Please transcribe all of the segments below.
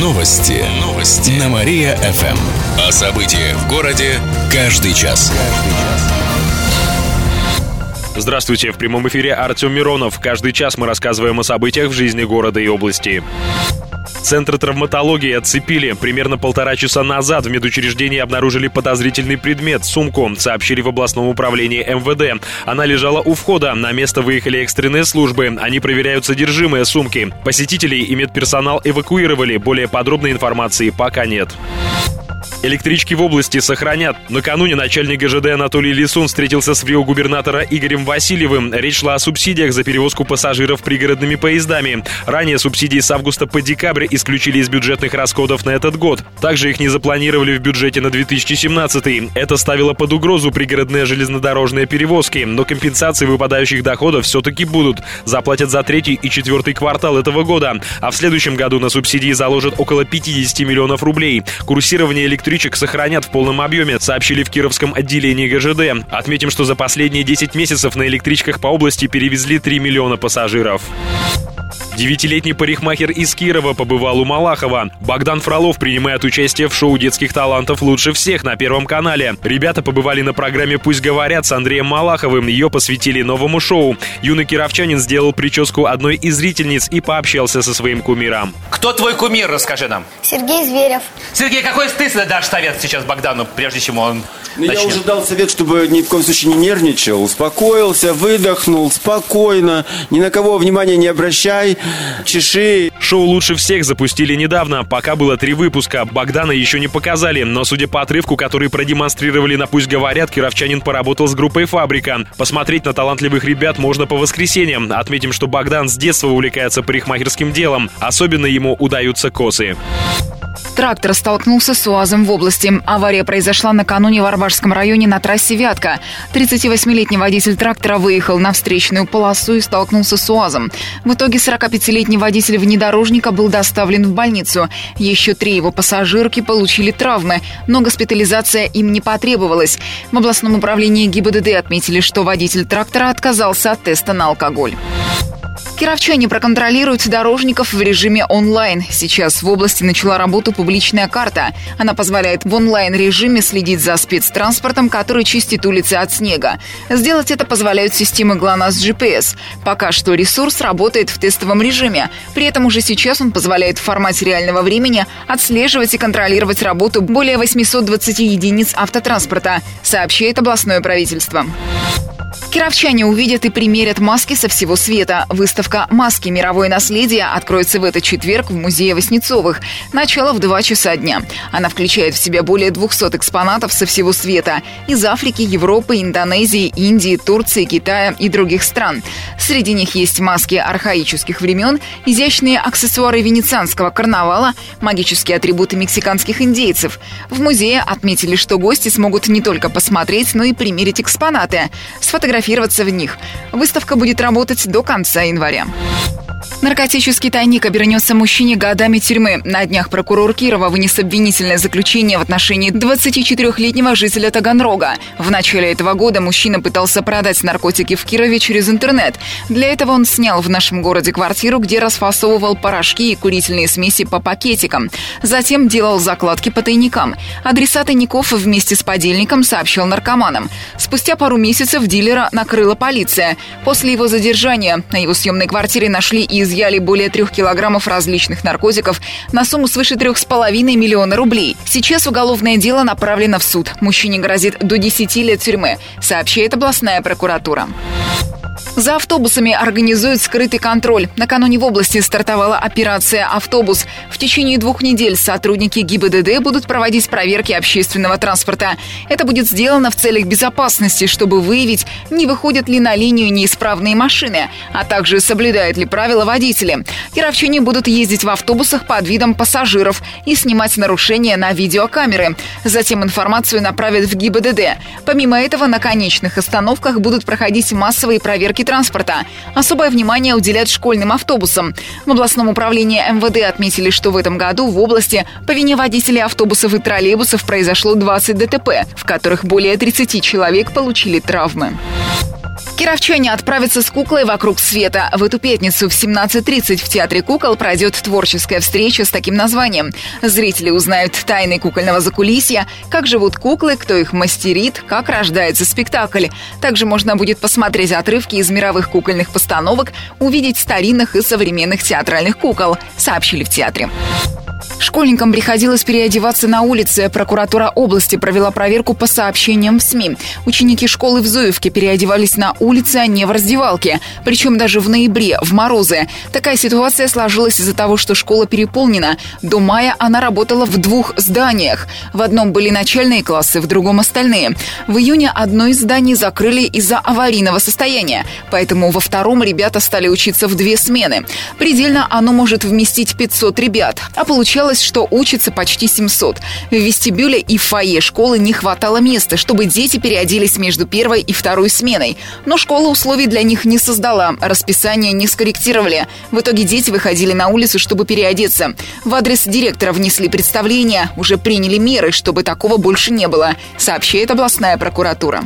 Новости. Новости. На Мария-ФМ. О событиях в городе каждый час. Здравствуйте, в прямом эфире Артем Миронов. Каждый час мы рассказываем о событиях в жизни города и области. Центр травматологии отцепили. Примерно полтора часа назад в медучреждении обнаружили подозрительный предмет – сумку, сообщили в областном управлении МВД. Она лежала у входа. На место выехали экстренные службы. Они проверяют содержимое сумки. Посетителей и медперсонал эвакуировали. Более подробной информации пока нет. Электрички в области сохранят. Накануне начальник ГЖД Анатолий Лисун встретился с губернатора Игорем Васильевым. Речь шла о субсидиях за перевозку пассажиров пригородными поездами. Ранее субсидии с августа по декабрь исключили из бюджетных расходов на этот год. Также их не запланировали в бюджете на 2017. Это ставило под угрозу пригородные железнодорожные перевозки. Но компенсации выпадающих доходов все-таки будут. Заплатят за третий и четвертый квартал этого года. А в следующем году на субсидии заложат около 50 миллионов рублей. Курсирование электричек сохранят в полном объеме, сообщили в Кировском отделении ГЖД. Отметим, что за последние 10 месяцев на электричках по области перевезли 3 миллиона пассажиров. Девятилетний парикмахер из Кирова побывал у Малахова. Богдан Фролов принимает участие в шоу детских талантов «Лучше всех» на Первом канале. Ребята побывали на программе «Пусть говорят» с Андреем Малаховым. Ее посвятили новому шоу. Юный кировчанин сделал прическу одной из зрительниц и пообщался со своим кумиром. Кто твой кумир, расскажи нам. Сергей Зверев. Сергей, какой ты дашь совет сейчас Богдану, прежде чем он ну, я уже дал совет, чтобы ни в коем случае не нервничал, успокоился, выдохнул, спокойно, ни на кого внимания не обращай, чеши. Шоу «Лучше всех» запустили недавно, пока было три выпуска. Богдана еще не показали, но судя по отрывку, который продемонстрировали на «Пусть говорят», кировчанин поработал с группой «Фабрика». Посмотреть на талантливых ребят можно по воскресеньям. Отметим, что Богдан с детства увлекается парикмахерским делом. Особенно ему удаются косы. Трактор столкнулся с УАЗом в области. Авария произошла накануне в Арбашском районе на трассе Вятка. 38-летний водитель трактора выехал на встречную полосу и столкнулся с УАЗом. В итоге 45-летний водитель внедорожника был доставлен в больницу. Еще три его пассажирки получили травмы, но госпитализация им не потребовалась. В областном управлении ГИБДД отметили, что водитель трактора отказался от теста на алкоголь. Кировчане проконтролируют дорожников в режиме онлайн. Сейчас в области начала работу публичная карта. Она позволяет в онлайн-режиме следить за спецтранспортом, который чистит улицы от снега. Сделать это позволяют системы ГЛОНАСС GPS. Пока что ресурс работает в тестовом режиме. При этом уже сейчас он позволяет в формате реального времени отслеживать и контролировать работу более 820 единиц автотранспорта, сообщает областное правительство. Кировчане увидят и примерят маски со всего света. Выставка «Маски. Мировое наследие» откроется в этот четверг в Музее Воснецовых. Начало в 2 часа дня. Она включает в себя более 200 экспонатов со всего света. Из Африки, Европы, Индонезии, Индии, Турции, Китая и других стран. Среди них есть маски архаических времен, изящные аксессуары венецианского карнавала, магические атрибуты мексиканских индейцев. В музее отметили, что гости смогут не только посмотреть, но и примерить экспонаты. Сфотографировать фотографироваться в них. Выставка будет работать до конца января. Наркотический тайник обернется мужчине годами тюрьмы. На днях прокурор Кирова вынес обвинительное заключение в отношении 24-летнего жителя Таганрога. В начале этого года мужчина пытался продать наркотики в Кирове через интернет. Для этого он снял в нашем городе квартиру, где расфасовывал порошки и курительные смеси по пакетикам. Затем делал закладки по тайникам. Адреса тайников вместе с подельником сообщил наркоманам. Спустя пару месяцев дилера накрыла полиция. После его задержания на его съемной квартире нашли и изъяли более трех килограммов различных наркотиков на сумму свыше трех с половиной миллиона рублей. Сейчас уголовное дело направлено в суд. Мужчине грозит до 10 лет тюрьмы, сообщает областная прокуратура. За автобусами организуют скрытый контроль. Накануне в области стартовала операция «Автобус». В течение двух недель сотрудники ГИБДД будут проводить проверки общественного транспорта. Это будет сделано в целях безопасности, чтобы выявить, не выходят ли на линию неисправные машины, а также соблюдают ли правила водители. Кировчане будут ездить в автобусах под видом пассажиров и снимать нарушения на видеокамеры. Затем информацию направят в ГИБДД. Помимо этого, на конечных остановках будут проходить массовые проверки потоки транспорта. Особое внимание уделят школьным автобусам. В областном управлении МВД отметили, что в этом году в области по вине водителей автобусов и троллейбусов произошло 20 ДТП, в которых более 30 человек получили травмы. Кировчане отправятся с куклой вокруг света. В эту пятницу в 17.30 в Театре кукол пройдет творческая встреча с таким названием. Зрители узнают тайны кукольного закулисья, как живут куклы, кто их мастерит, как рождается спектакль. Также можно будет посмотреть отрывки из мировых кукольных постановок, увидеть старинных и современных театральных кукол, сообщили в театре. Школьникам приходилось переодеваться на улице. Прокуратура области провела проверку по сообщениям в СМИ. Ученики школы в Зуевке переодевались на улице, а не в раздевалке. Причем даже в ноябре, в морозы. Такая ситуация сложилась из-за того, что школа переполнена. До мая она работала в двух зданиях. В одном были начальные классы, в другом остальные. В июне одно из зданий закрыли из-за аварийного состояния. Поэтому во втором ребята стали учиться в две смены. Предельно оно может вместить 500 ребят. А получалось Оказалось, что учится почти 700. В вестибюле и фойе школы не хватало места, чтобы дети переоделись между первой и второй сменой. Но школа условий для них не создала, расписание не скорректировали. В итоге дети выходили на улицу, чтобы переодеться. В адрес директора внесли представление, уже приняли меры, чтобы такого больше не было, сообщает областная прокуратура.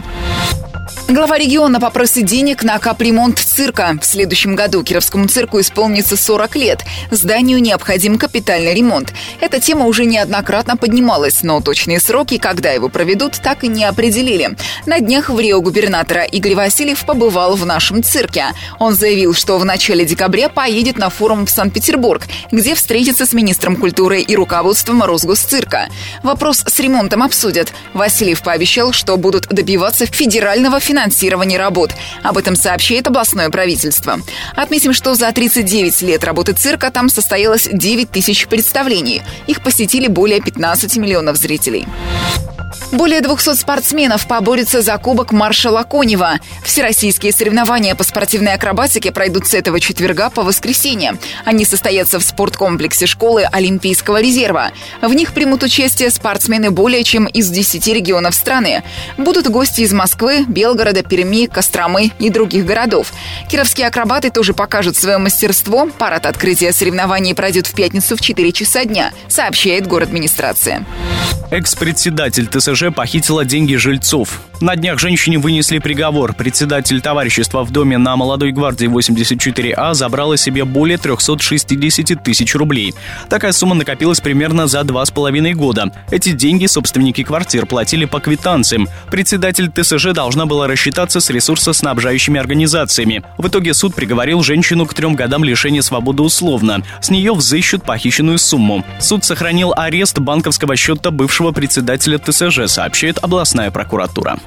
Глава региона попросит денег на капремонт цирка. В следующем году Кировскому цирку исполнится 40 лет. Зданию необходим капитальный ремонт. Эта тема уже неоднократно поднималась, но точные сроки, когда его проведут, так и не определили. На днях в Рио губернатора Игорь Васильев побывал в нашем цирке. Он заявил, что в начале декабря поедет на форум в Санкт-Петербург, где встретится с министром культуры и руководством Росгосцирка. Вопрос с ремонтом обсудят. Васильев пообещал, что будут добиваться федерального финансирования финансирования работ. Об этом сообщает областное правительство. Отметим, что за 39 лет работы цирка там состоялось 9 тысяч представлений. Их посетили более 15 миллионов зрителей. Более 200 спортсменов поборются за кубок маршала Конева. Всероссийские соревнования по спортивной акробатике пройдут с этого четверга по воскресенье. Они состоятся в спорткомплексе школы Олимпийского резерва. В них примут участие спортсмены более чем из 10 регионов страны. Будут гости из Москвы, Белгорода, Перми, Костромы и других городов. Кировские акробаты тоже покажут свое мастерство. Парад открытия соревнований пройдет в пятницу в 4 часа дня, сообщает город администрация. Экс-председатель ТСЖ похитила деньги жильцов. На днях женщине вынесли приговор. Председатель товарищества в доме на Молодой гвардии 84А забрала себе более 360 тысяч рублей. Такая сумма накопилась примерно за два с половиной года. Эти деньги собственники квартир платили по квитанциям. Председатель ТСЖ должна была рассчитаться с ресурсоснабжающими организациями. В итоге суд приговорил женщину к трем годам лишения свободы условно. С нее взыщут похищенную сумму. Суд сохранил арест банковского счета бывшего председателя ТСЖ, сообщает областная прокуратура.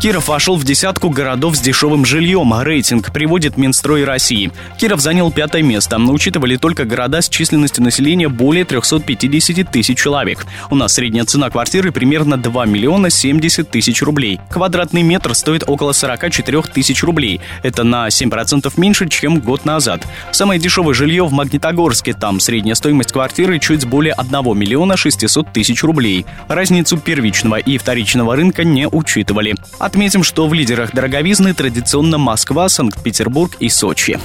Киров вошел в десятку городов с дешевым жильем. Рейтинг приводит Минстрой России. Киров занял пятое место. Учитывали только города с численностью населения более 350 тысяч человек. У нас средняя цена квартиры примерно 2 миллиона 70 тысяч рублей. Квадратный метр стоит около 44 тысяч рублей. Это на 7% меньше, чем год назад. Самое дешевое жилье в Магнитогорске. Там средняя стоимость квартиры чуть более 1 миллиона 600 тысяч рублей. Разницу первичного и вторичного рынка не учитывали. Отметим, что в лидерах дороговизны традиционно Москва, Санкт-Петербург и Сочи.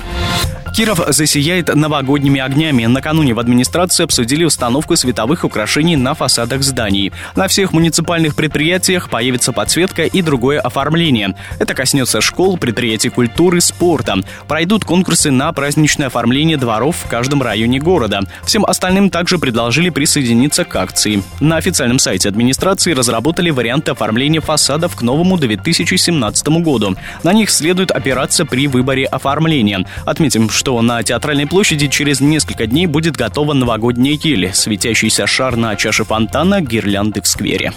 Киров засияет новогодними огнями. Накануне в администрации обсудили установку световых украшений на фасадах зданий. На всех муниципальных предприятиях появится подсветка и другое оформление. Это коснется школ, предприятий культуры, спорта. Пройдут конкурсы на праздничное оформление дворов в каждом районе города. Всем остальным также предложили присоединиться к акции. На официальном сайте администрации разработали варианты оформления фасадов к новому 2017 году. На них следует опираться при выборе оформления. Отметим, что на Театральной площади через несколько дней будет готова новогодняя ель, светящийся шар на чаше фонтана, гирлянды в сквере.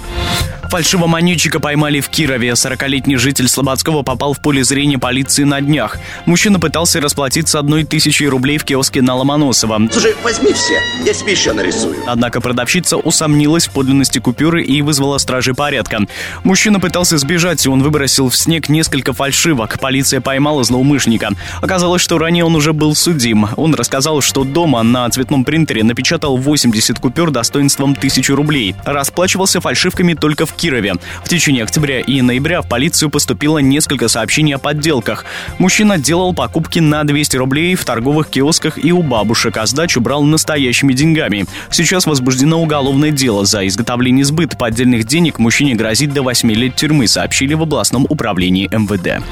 Фальшивомонетчика поймали в Кирове. 40-летний житель Слободского попал в поле зрения полиции на днях. Мужчина пытался расплатиться одной тысячей рублей в киоске на Ломоносова. Слушай, возьми все, я тебе еще нарисую. Однако продавщица усомнилась в подлинности купюры и вызвала стражи порядка. Мужчина пытался сбежать, и он выбросил в снег несколько фальшивок. Полиция поймала злоумышленника. Оказалось, что ранее он уже был судим. Он рассказал, что дома на цветном принтере напечатал 80 купюр достоинством 1000 рублей. Расплачивался фальшивками только в Кирове. В течение октября и ноября в полицию поступило несколько сообщений о подделках. Мужчина делал покупки на 200 рублей в торговых киосках и у бабушек, а сдачу брал настоящими деньгами. Сейчас возбуждено уголовное дело за изготовление сбыт поддельных денег мужчине грозит до 8 лет тюрьмы, сообщили в областном управлении МВД.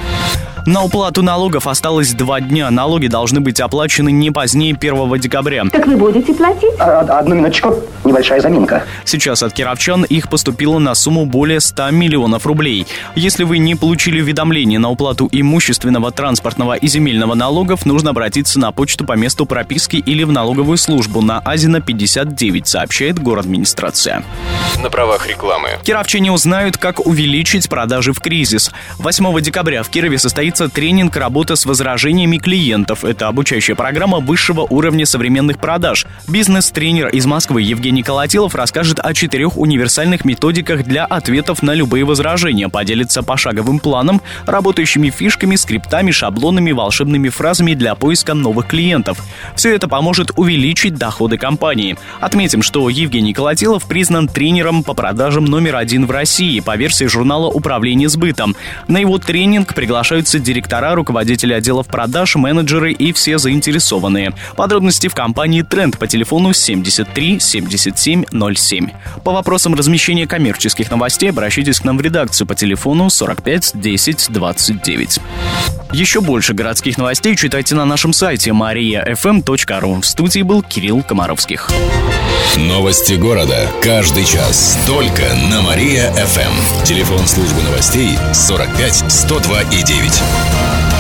На уплату налогов осталось два дня. Налоги должны быть оплачены не позднее 1 декабря. Так вы будете платить? А, одну минуточку. Небольшая заминка. Сейчас от кировчан их поступило на сумму более 100 миллионов рублей. Если вы не получили уведомление на уплату имущественного, транспортного и земельного налогов, нужно обратиться на почту по месту прописки или в налоговую службу на Азина 59, сообщает город администрация. На правах рекламы. Кировчане узнают, как увеличить продажи в кризис. 8 декабря в Кирове состоится тренинг «Работа с возражениями клиентов». Это обучающая программа высшего уровня современных продаж. Бизнес-тренер из Москвы Евгений Колотилов расскажет о четырех универсальных методиках для ответов на любые возражения, поделится пошаговым планом, работающими фишками, скриптами, шаблонами, волшебными фразами для поиска новых клиентов. Все это поможет увеличить доходы компании. Отметим, что Евгений Колотилов признан тренером по продажам номер один в России по версии журнала «Управление сбытом». На его тренинг приглашаются директора, руководители отделов продаж, менеджеры все заинтересованные. Подробности в компании «Тренд» по телефону 73 77 07. По вопросам размещения коммерческих новостей обращайтесь к нам в редакцию по телефону 45 10 29. Еще больше городских новостей читайте на нашем сайте mariafm.ru. В студии был Кирилл Комаровских. Новости города. Каждый час. Только на Мария-ФМ. Телефон службы новостей 45 102 и 9.